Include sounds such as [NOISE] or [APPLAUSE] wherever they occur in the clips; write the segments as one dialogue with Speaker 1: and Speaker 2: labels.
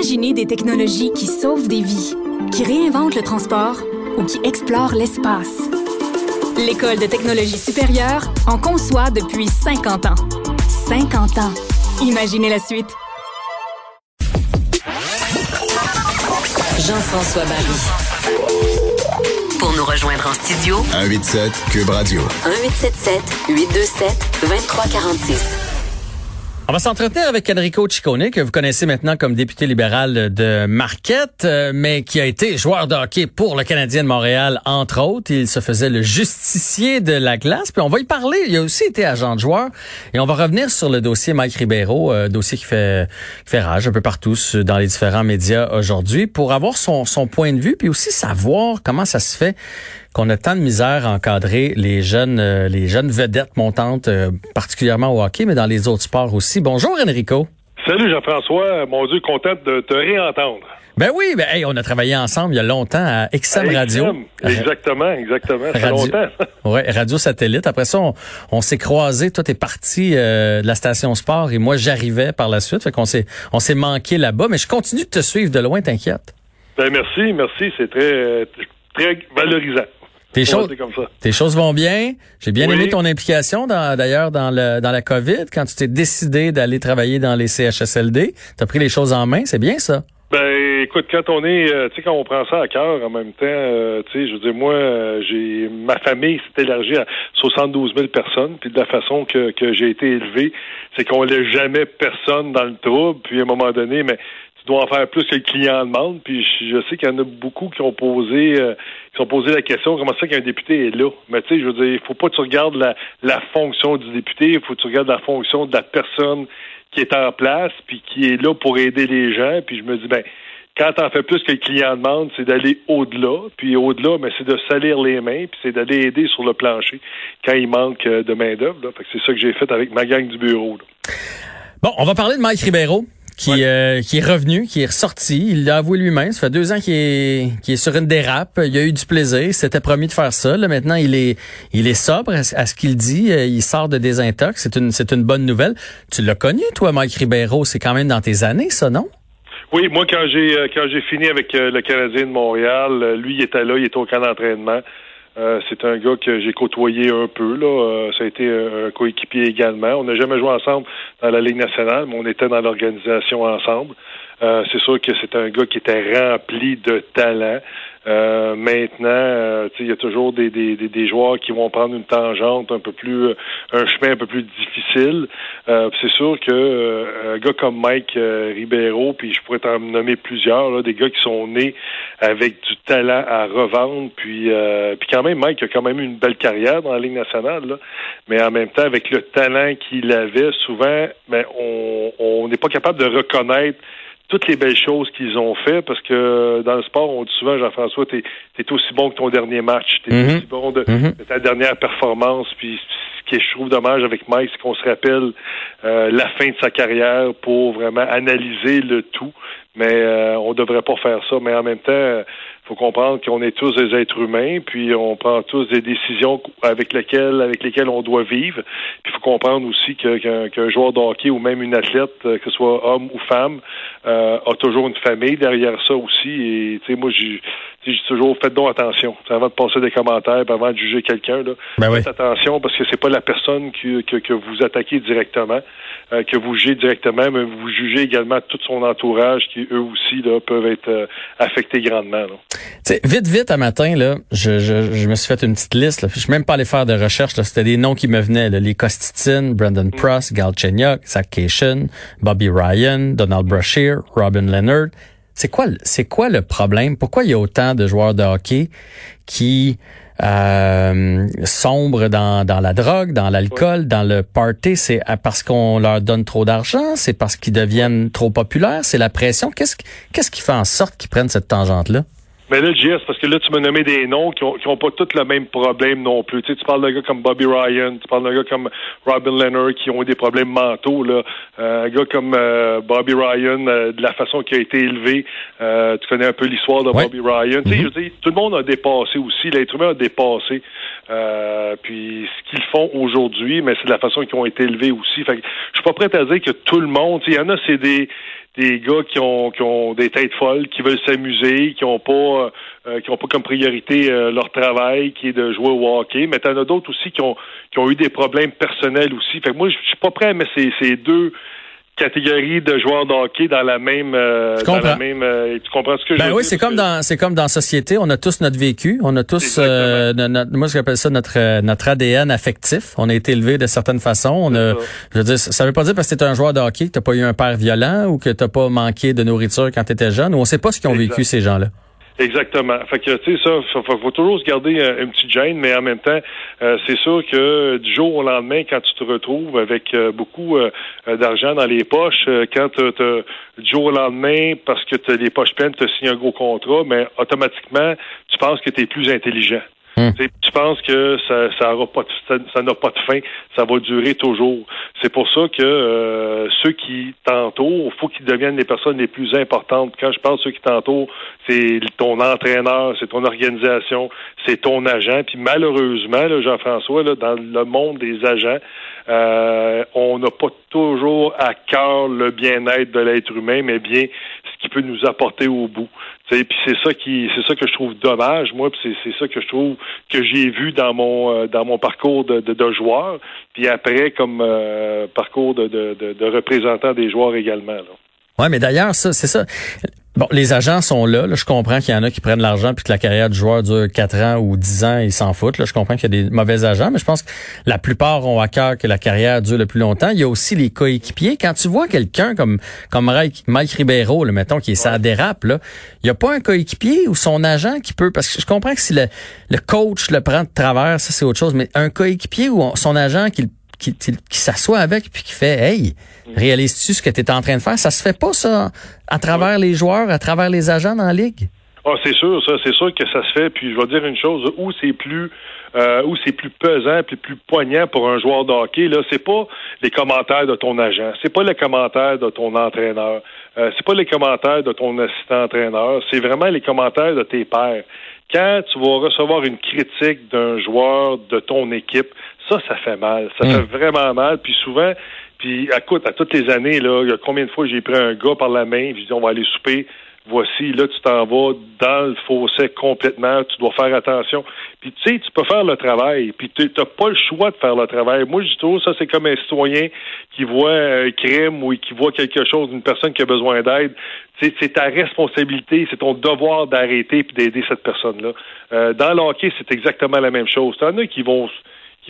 Speaker 1: Imaginez des technologies qui sauvent des vies, qui réinventent le transport ou qui explorent l'espace. L'École de technologie supérieure en conçoit depuis 50 ans. 50 ans. Imaginez la suite.
Speaker 2: Jean-François Barry. Pour nous rejoindre en studio,
Speaker 3: 187 Cube Radio.
Speaker 2: 1877 827 2346.
Speaker 4: On va s'entretenir avec Enrico Ciccone, que vous connaissez maintenant comme député libéral de Marquette, euh, mais qui a été joueur de hockey pour le Canadien de Montréal, entre autres. Il se faisait le justicier de la glace. Puis on va y parler. Il a aussi été agent de joueur. Et on va revenir sur le dossier Mike Ribeiro, euh, dossier qui fait, qui fait rage un peu partout dans les différents médias aujourd'hui, pour avoir son, son point de vue, puis aussi savoir comment ça se fait qu'on a tant de misère à encadrer les jeunes, euh, les jeunes vedettes montantes, euh, particulièrement au hockey, mais dans les autres sports aussi. Bonjour Enrico.
Speaker 5: Salut Jean-François, mon Dieu, content de te réentendre.
Speaker 4: Ben oui, ben on a travaillé ensemble il y a longtemps à XM Radio. [LAUGHS]
Speaker 5: Exactement, exactement. Ça
Speaker 4: radio,
Speaker 5: longtemps. [LAUGHS]
Speaker 4: ouais, Radio Satellite. Après ça, on, s'est croisés. Toi, t'es parti euh, de la station Sport et moi, j'arrivais par la suite. Fait qu'on s'est, on s'est manqué là-bas. Mais je continue de te suivre de loin, t'inquiète.
Speaker 5: Ben merci, merci. C'est très, très valorisant.
Speaker 4: Tes choses, tes choses vont bien. J'ai bien aimé ton implication d'ailleurs dans, le, dans la COVID quand tu t'es décidé d'aller travailler dans les CHSLD. Tu as pris les choses en main, c'est bien ça?
Speaker 5: Ben écoute, quand on est, euh, tu sais, quand on prend ça à cœur en même temps, euh, tu sais, je veux dire, moi, euh, j'ai ma famille s'est élargie à 72 000 personnes, puis de la façon que, que j'ai été élevé, c'est qu'on laisse jamais personne dans le trouble, puis à un moment donné, mais tu dois en faire plus que le client demande. Puis je, sais qu'il y en a beaucoup qui ont posé euh, qui ont posé la question comment ça qu'un député est là? Mais tu sais, je veux dire, il faut pas que tu regardes la, la fonction du député, il faut que tu regardes la fonction de la personne qui est en place, puis qui est là pour aider les gens. Puis je me dis, ben, quand tu en fais plus que le client demande, c'est d'aller au-delà. Puis au-delà, mais ben, c'est de salir les mains, puis c'est d'aller aider sur le plancher quand il manque euh, de main-d'œuvre. C'est ça que j'ai fait avec ma gang du bureau.
Speaker 4: Bon, on va parler de Mike Ribeiro qui, euh, qui est revenu, qui est ressorti. Il l'a avoué lui-même. Ça fait deux ans qu'il est, est sur une dérape. Il a eu du plaisir. Il s'était promis de faire ça. Là, maintenant, il est, il est sobre à, ce qu'il dit. Euh, il sort de désintox. C'est une, c'est une bonne nouvelle. Tu l'as connu, toi, Mike Ribeiro. C'est quand même dans tes années, ça, non?
Speaker 5: Oui, moi, quand j'ai, euh, quand j'ai fini avec le Canadien de Montréal, lui, il était là. Il était au camp d'entraînement. Euh, c'est un gars que j'ai côtoyé un peu. Là. Euh, ça a été un coéquipier également. On n'a jamais joué ensemble dans la Ligue nationale, mais on était dans l'organisation ensemble. Euh, c'est sûr que c'est un gars qui était rempli de talent. Euh, maintenant, euh, il y a toujours des, des, des, joueurs qui vont prendre une tangente un peu plus, euh, un chemin un peu plus difficile. c'est sûr que un gars comme Mike Ribeiro, puis je pourrais t'en nommer plusieurs, là, des gars qui sont nés avec du talent à revendre, puis puis quand même Mike a quand même eu une belle carrière dans la Ligue nationale, là, mais en même temps avec le talent qu'il avait, souvent, ben on n'est pas capable de reconnaître toutes les belles choses qu'ils ont fait, parce que dans le sport, on dit souvent, Jean-François, t'es es aussi bon que ton dernier match, t'es mm aussi bon de, mhm. de, ta dernière performance, puis ce qui est, je trouve dommage avec Mike, c'est qu'on se rappelle euh, la fin de sa carrière pour vraiment analyser le tout, mais euh, on devrait pas faire ça, mais en même temps, faut comprendre qu'on est tous des êtres humains, puis on prend tous des décisions avec lesquelles avec lesquelles on doit vivre. Puis il faut comprendre aussi qu'un joueur de hockey ou même une athlète, euh, que ce soit homme ou femme, euh, a toujours une famille derrière ça aussi. Et tu sais, moi, j'ai toujours fait donc attention. Avant de passer des commentaires, avant de juger quelqu'un,
Speaker 4: ben
Speaker 5: faites attention parce que c'est pas la personne que, que, vous attaquez directement, euh, que vous jugez directement, mais vous jugez également tout son entourage qui eux aussi là, peuvent être affectés grandement.
Speaker 4: Vite, vite, un matin, là, je, je, je, me suis fait une petite liste. Là. Je suis même pas allé faire de recherche. C'était des noms qui me venaient. Là. Les Costitine, Brandon mm. Pross, Gal Chenyok, Zach Cation, Bobby Ryan, Donald Brashear, Robin Leonard. C'est quoi, le problème? Pourquoi il y a autant de joueurs de hockey qui euh, sombrent dans, la drogue, dans l'alcool, dans le party? C'est parce qu'on leur donne trop d'argent? C'est parce qu'ils deviennent trop populaires? C'est la pression? Qu'est-ce, qu'est-ce qui fait en sorte qu'ils prennent cette tangente-là?
Speaker 5: Mais là, JS, parce que là, tu m'as nommé des noms qui ont, qui ont pas tous le même problème non plus. Tu, sais, tu parles d'un gars comme Bobby Ryan, tu parles d'un gars comme Robin Leonard qui ont des problèmes mentaux. Là. Euh, un gars comme euh, Bobby Ryan, euh, de la façon qu'il a été élevé, tu connais un peu l'histoire de Bobby Ryan. Tu sais, mm-hmm. je dis, tout le monde a dépassé aussi. L'être humain a dépassé. puis ce qu'ils font aujourd'hui, mais c'est de la façon qu'ils ont été élevés aussi. Fait que, je suis pas prêt à dire que tout le monde, il y en a, c'est des des gars qui ont, qui ont des têtes folles, qui veulent s'amuser, qui ont pas euh, qui ont pas comme priorité euh, leur travail, qui est de jouer au hockey. Mais t'en as d'autres aussi qui ont qui ont eu des problèmes personnels aussi. Fait que moi, je suis pas prêt à mettre ces, ces deux catégories de joueurs de hockey dans la même euh, dans la même euh, tu comprends ce que je
Speaker 4: Ben
Speaker 5: veux
Speaker 4: oui, c'est comme dans c'est comme dans la société, on a tous notre vécu, on a tous euh, no- no- moi j'appelle ça notre euh, notre ADN affectif. On a été élevé de certaines façons, on a
Speaker 5: ça.
Speaker 4: je veux dire ça veut pas dire parce que t'es un joueur de hockey que t'as pas eu un père violent ou que t'as pas manqué de nourriture quand t'étais jeune, ou on sait pas ce qu'ils ont
Speaker 5: Exact.
Speaker 4: vécu ces gens-là.
Speaker 5: Exactement. Fait que tu sais ça, faut, faut- toujours se garder euh, une petite gêne, mais en même temps, euh, c'est sûr que du jour au lendemain, quand tu te retrouves avec euh, beaucoup euh, d'argent dans les poches, euh, quand t'as- du jour au lendemain, parce que tu les poches pleines, tu signes un gros contrat, mais automatiquement, tu penses que tu es plus intelligent.
Speaker 4: Hmm.
Speaker 5: Tu penses que ça ça n'a pas de fin, ça va durer toujours. C'est pour ça que euh, ceux qui t'entourent, faut qu'ils deviennent les personnes les plus importantes. Quand je parle de ceux qui t'entourent, c'est ton entraîneur, c'est ton organisation, c'est ton agent. Puis malheureusement, Jean-François, dans le monde des agents, euh, on n'a pas toujours à cœur le bien-être de l'être humain, mais bien qui peut nous apporter au bout. Puis c'est ça qui, c'est ça que je trouve dommage, moi. Puis c'est, ça que je trouve que j'ai vu dans mon euh, dans mon parcours de, de, de joueur. Puis après, comme euh, parcours de, de, représentant des joueurs également. Là.
Speaker 4: Ouais, mais d'ailleurs, ça, c'est ça. Bon, les agents sont là. là. Je comprends qu'il y en a qui prennent l'argent puis que la carrière du joueur dure 4 ans ou 10 ans, ils s'en foutent. Là. Je comprends qu'il y a des mauvais agents, mais je pense que la plupart ont à cœur que la carrière dure le plus longtemps. Il y a aussi les coéquipiers. Quand tu vois quelqu'un comme comme Mike Mike Ribeiro, là, mettons, qui est ça dérape, là, il n'y a pas un coéquipier ou son agent qui peut... Parce que je comprends que si le, le coach le prend de travers, ça c'est autre chose, mais un coéquipier ou son agent qui, le- qui, s'assoit avec puis qui fait Hey, réalises-tu ce que tu es en train de faire? Ça se fait pas, ça, à travers les joueurs, à travers les agents dans la ligue?
Speaker 5: Ah, c'est sûr, ça, c'est sûr que ça se fait. Puis je vais dire une chose, où c'est plus euh, où c'est plus pesant puis plus poignant pour un joueur de hockey, là, c'est pas les commentaires de ton agent, c'est pas les commentaires de ton entraîneur, euh, c'est pas les commentaires de ton assistant entraîneur, c'est vraiment les commentaires de tes pairs. Quand tu vas recevoir une critique d'un joueur de ton équipe, ça, ça fait mal. Ça
Speaker 4: Mm.
Speaker 5: fait vraiment mal. Puis souvent, puis écoute, à toutes les années, là, il y a combien de fois j'ai pris un gars par la main, je dis on va aller souper. Voici, là, tu t'en vas dans le fossé complètement, tu dois faire attention. Puis tu sais, tu peux faire le travail, puis tu n'as pas le choix de faire le travail. Moi, je toujours, ça, c'est comme un citoyen qui voit un crime ou qui voit quelque chose, une personne qui a besoin d'aide. Tu sais, C'est ta responsabilité, c'est ton devoir d'arrêter puis d'aider cette personne-là. Euh, dans le hockey, c'est exactement la même chose. T'en as qui vont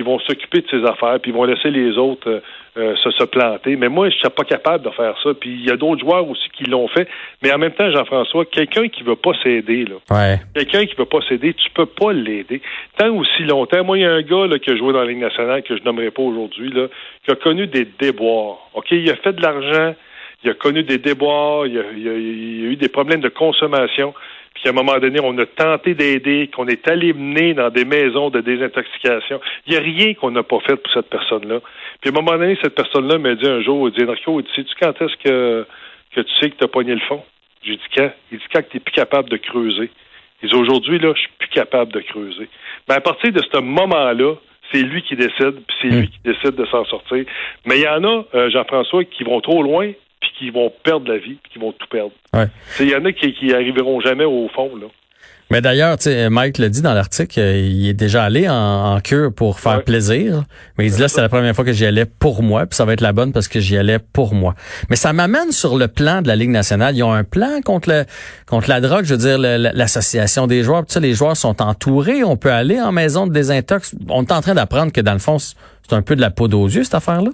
Speaker 5: qui vont s'occuper de ces affaires, puis ils vont laisser les autres euh, euh, se, se planter. Mais moi, je ne suis pas capable de faire ça. Puis il y a d'autres joueurs aussi qui l'ont fait. Mais en même temps, Jean-François, quelqu'un qui veut pas s'aider, là,
Speaker 4: Ouais.
Speaker 5: quelqu'un qui veut pas s'aider, tu peux pas l'aider. Tant aussi longtemps. Moi, il y a un gars là, qui a joué dans la Ligue nationale, que je nommerai pas aujourd'hui, là, qui a connu des déboires. OK, il a fait de l'argent, il a connu des déboires, il a, il a- il a eu des problèmes de consommation. Puis à un moment donné, on a tenté d'aider, qu'on est allé mener dans des maisons de désintoxication. Il n'y a rien qu'on n'a pas fait pour cette personne-là. Puis à un moment donné, cette personne-là m'a dit un jour, il dit, Enrico, sais-tu quand est-ce que, que tu sais que tu as pogné le fond? J'ai dit quand? Il dit quand tu n'es plus capable de creuser? Il dit aujourd'hui, là, je suis plus capable de creuser. Mais à partir de ce moment-là, c'est lui qui décide, puis c'est
Speaker 4: Mm.
Speaker 5: lui qui décide de s'en sortir. Mais il y en a, euh, Jean-François, qui vont trop loin, puis qui vont perdre la vie, puis qui vont tout perdre.
Speaker 4: Ouais.
Speaker 5: Il y en a qui, qui arriveront jamais au fond, là.
Speaker 4: Mais d'ailleurs, sais, Mike le dit dans l'article, euh, il est déjà allé en, en cure pour faire
Speaker 5: Ouais.
Speaker 4: plaisir. Mais il dit là, c'est la première fois que j'y allais pour moi, puis ça va être la bonne parce que j'y allais pour moi. Mais ça m'amène sur le plan de la Ligue nationale. Ils ont un plan contre le contre la drogue, je veux dire, l'association des joueurs. Puis ça, les joueurs sont entourés. On peut aller en maison de désintox. On est en train d'apprendre que dans le fond, c'est un peu de la peau aux yeux, cette affaire-là.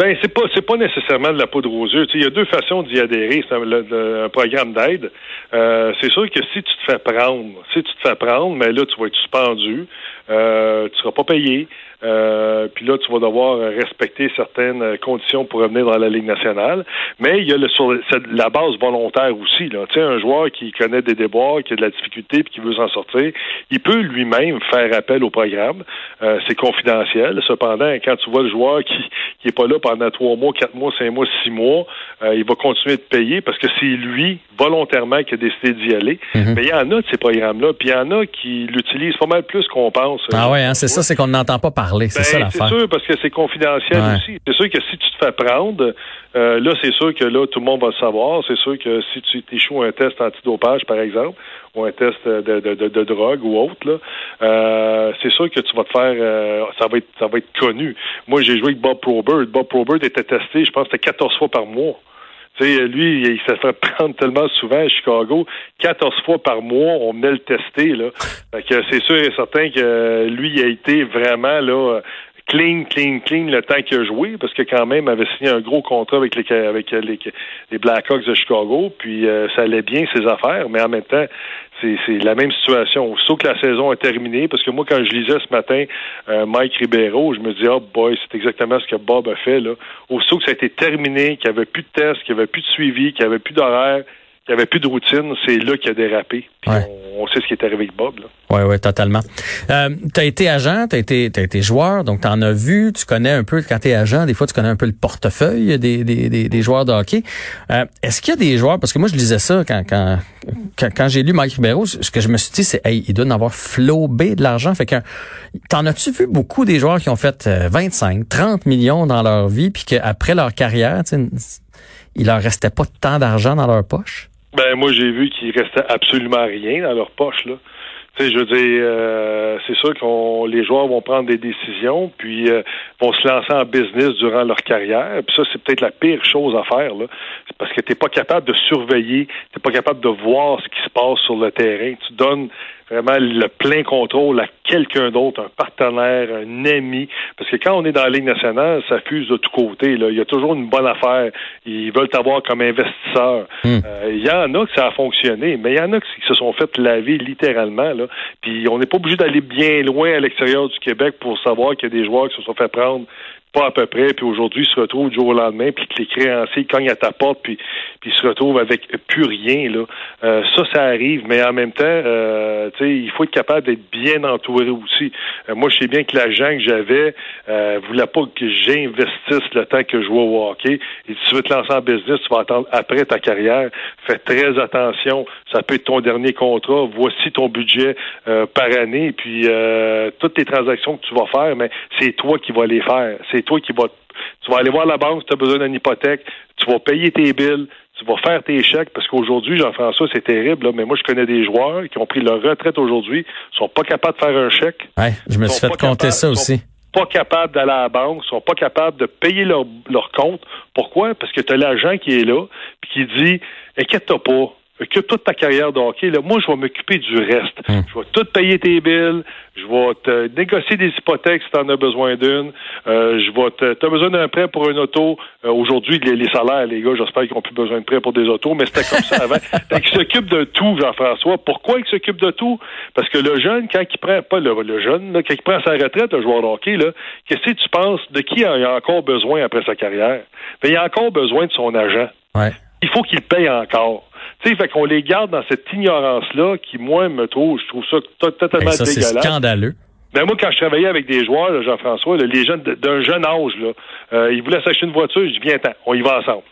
Speaker 5: Ben, c'est pas c'est pas nécessairement de la poudre aux yeux. Il y a deux façons d'y adhérer. C'est un programme d'aide. Euh, c'est sûr que si tu te fais prendre, si tu te fais prendre, mais là, tu vas être suspendu, euh, tu seras pas payé. Euh, puis là, tu vas devoir respecter certaines euh, conditions pour revenir dans la Ligue nationale. Mais il y a le, sur la base volontaire aussi. Là. Tu sais, un joueur qui connaît des déboires, qui a de la difficulté puis qui veut s'en sortir, il peut lui-même faire appel au programme. Euh, c'est confidentiel. Cependant, quand tu vois le joueur qui qui est pas là pendant trois mois, quatre mois, cinq mois, six mois, euh, il va continuer de payer parce que c'est lui volontairement qui a décidé d'y aller.
Speaker 4: Mhm.
Speaker 5: Mais il y en a de ces programmes-là, puis il y en a qui l'utilisent pas mal plus qu'on pense.
Speaker 4: Ah ouais, hein, c'est ça, c'est qu'on n'entend pas parler. Parler. C'est
Speaker 5: Ben,
Speaker 4: ça l'affaire.
Speaker 5: C'est sûr, parce que c'est confidentiel
Speaker 4: Ouais.
Speaker 5: aussi. C'est sûr que si tu te fais prendre, euh, là, c'est sûr que là, tout le monde va le savoir. C'est sûr que si tu échoues un test antidopage, par exemple, ou un test de, de, de, de drogue ou autre, là, euh, c'est sûr que tu vas te faire euh, ça va être ça va être connu. Moi, j'ai joué avec Bob Probert. Bob Probert était testé, je pense que c'était 14 fois par mois. Tu sais, lui, il s'est fait prendre tellement souvent à Chicago, 14 fois par mois, on venait le tester, là. Fait que c'est sûr et certain que lui, il a été vraiment, là, clean, clean, clean le temps qu'il a joué, parce que quand même, il avait signé un gros contrat avec les, avec les, Blackhawks de Chicago, puis euh, ça allait bien ses affaires, mais en même temps, c'est, c'est la même situation. Sauf que la saison est terminée, parce que moi, quand je lisais ce matin euh, Mike Ribeiro, je me dis, oh boy, c'est exactement ce que Bob a fait. Là. Aussitôt que ça a été terminé, qu'il n'y avait plus de tests, qu'il n'y avait plus de suivi, qu'il n'y avait plus d'horaire, qu'il n'y avait plus de routine, c'est là qu'il a dérapé. Puis
Speaker 4: Ouais.
Speaker 5: on, on sait ce qui est arrivé avec Bob.
Speaker 4: Oui, oui, totalement. Euh, tu as été agent, tu as été, t'as été joueur, donc tu en as vu, tu connais un peu, quand tu es agent, des fois tu connais un peu le portefeuille des, des, des, des joueurs de hockey. Euh, Est-ce qu'il y a des joueurs, parce que moi je lisais ça quand, quand, quand, quand j'ai lu Mike Ribeiro, ce que je me suis dit, c'est, hey, il doit en avoir flobé de l'argent. Fait que, t'en as-tu vu beaucoup des joueurs qui ont fait euh, 25, 30 millions dans leur vie, puis qu'après leur carrière, il leur restait pas tant d'argent dans leur poche?
Speaker 5: Ben moi j'ai vu qu'il restait absolument rien dans leur poche là. Tu sais, je veux dire, euh, c'est sûr qu'on les joueurs vont prendre des décisions, puis euh, vont se lancer en business durant leur carrière. Puis ça, c'est peut-être la pire chose à faire là, c'est parce que t'es pas capable de surveiller, t'es pas capable de voir ce qui se passe sur le terrain. Tu donnes vraiment le plein contrôle à quelqu'un d'autre, un partenaire, un ami. Parce que quand on est dans la Ligue nationale, ça fuse de tous côtés. Là. Il y a toujours une bonne affaire. Ils veulent t'avoir comme investisseur.
Speaker 4: Hmm.
Speaker 5: Euh, Il y en a que ça a fonctionné, mais il y en a qui se sont fait laver littéralement. Là. Puis on n'est pas obligé d'aller bien loin à l'extérieur du Québec pour savoir qu'il y a des joueurs qui se sont fait prendre pas à peu près, puis aujourd'hui, ils se retrouvent du jour au lendemain, puis que les créanciers cognent à ta porte, puis, puis ils se retrouvent avec plus rien. Là. Euh, ça, ça arrive, mais en même temps, euh, il faut être capable d'être bien entouré aussi. Euh, moi, je sais bien que l'agent que j'avais euh, voulait pas que j'investisse le temps que je jouais au hockey. Et si tu veux te lancer en business, tu vas attendre après ta carrière. Fais très attention. Ça peut être ton dernier contrat. Voici ton budget euh, par année. Puis euh, toutes les transactions que tu vas faire, mais c'est toi qui vas les faire. C'est toi qui vas tu vas aller voir la banque si tu as besoin d'une hypothèque, tu vas payer tes billes, tu vas faire tes chèques, parce qu'aujourd'hui, Jean-François, c'est terrible, là, mais moi, je connais des joueurs qui ont pris leur retraite aujourd'hui, sont pas capables de faire un chèque,
Speaker 4: Ouais, je me suis
Speaker 5: sont
Speaker 4: fait compter
Speaker 5: capables-
Speaker 4: ça
Speaker 5: sont
Speaker 4: aussi.
Speaker 5: pas capables d'aller à la banque, sont pas capables de payer leur, leur compte. Pourquoi? Parce que tu as l'agent qui est là, puis qui dit Inquiète-toi pas, occupe toute ta carrière de hockey. Là. Moi, je vais m'occuper du reste.
Speaker 4: Hum.
Speaker 5: Je vais tout payer tes billes, je vais te négocier des hypothèques si tu en as besoin d'une. Euh, je vais te. Tu as besoin d'un prêt pour une auto. Euh, Aujourd'hui, les, les salaires, les gars, j'espère qu'ils n'ont plus besoin de prêt pour des autos, mais c'était comme ça [LAUGHS] avant. Fait qu'ils s'occupent de tout, Jean-François. Pourquoi ils s'occupent de tout? Parce que le jeune, quand il prend, pas le, le jeune, là, quand il prend sa retraite, le joueur de hockey, qu'est-ce que tu penses de qui il a encore besoin après sa carrière? Ben, il a encore besoin de son agent.
Speaker 4: Ouais.
Speaker 5: Il faut qu'il paye encore. Tu sais, fait qu'on les garde dans cette ignorance-là qui, moi, me trouve, je trouve ça to- totalement
Speaker 4: ça, c'est
Speaker 5: dégueulasse.
Speaker 4: scandaleux.
Speaker 5: Ben moi, quand je travaillais avec des joueurs, Jean-François, les jeunes d'un jeune âge, là, euh, ils voulaient s'acheter une voiture, je dis viens-t'en, on y va ensemble.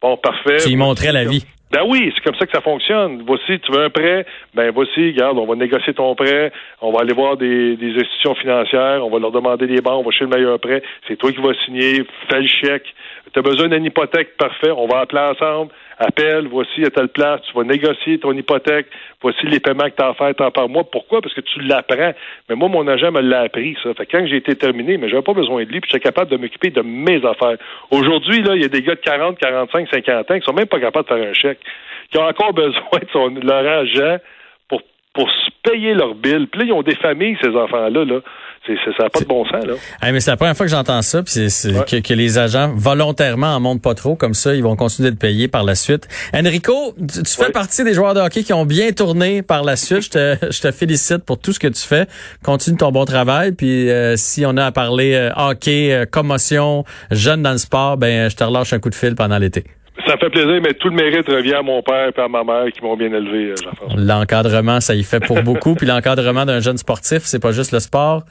Speaker 5: Bon, parfait.
Speaker 4: Tu y montrais la vie.
Speaker 5: Ben oui, c'est comme ça que ça fonctionne. Voici, tu veux un prêt, ben voici, regarde, on va négocier ton prêt, on va aller voir des, des institutions financières, on va leur demander des banques, on va chercher le meilleur prêt, c'est toi qui vas signer, fais le chèque. Tu as besoin d'une hypothèque, parfait, on va appeler ensemble, appelle, voici à telle place, tu vas négocier ton hypothèque, voici les paiements que tu as à faire tant par mois. Pourquoi? Parce que tu l'apprends. Mais moi, mon agent me l'a appris, ça. Fait que quand j'ai été terminé, mais j'avais pas besoin de lui, puis j'étais capable de m'occuper de mes affaires. Aujourd'hui, là, il y a des gars de 40, 45, 50 ans qui sont même pas capables de faire un chèque, qui ont encore [LAUGHS] besoin de leur agent pour, pour payer leur bill. Puis là, ils ont des familles, ces enfants-là, là. Ça n'a pas de bon sens, là.
Speaker 4: Hey, mais c'est la première fois que j'entends ça, puis c'est,
Speaker 5: Ouais.
Speaker 4: que, que les agents volontairement en montent pas trop, comme ça, ils vont continuer de payer par la suite. Enrico, tu, tu fais
Speaker 5: Ouais.
Speaker 4: partie des joueurs de hockey qui ont bien tourné par la suite. Je te, [LAUGHS] je te félicite pour tout ce que tu fais. Continue ton bon travail, puis euh, si on a à parler euh, hockey, euh, commotion, jeunes dans le sport, ben je te relâche un coup de fil pendant l'été.
Speaker 5: Ça fait plaisir, mais tout le mérite revient à mon père et à ma mère qui m'ont bien élevé, euh, Jean-François.
Speaker 4: L'encadrement, ça y fait pour [LAUGHS] beaucoup, puis l'encadrement d'un jeune sportif, c'est pas juste le sport,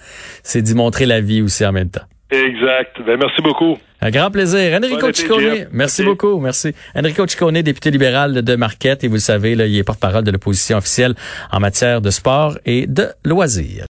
Speaker 4: c'est d'y montrer la vie aussi en même temps.
Speaker 5: Exact. Ben, merci beaucoup.
Speaker 4: Un grand plaisir. Enrico
Speaker 5: Bon
Speaker 4: Ciccone,
Speaker 5: Merci.
Speaker 4: beaucoup, merci. Enrico Ciccone, député libéral de Marquette, et vous le savez, là, il est porte-parole de l'opposition officielle en matière de sport et de loisirs.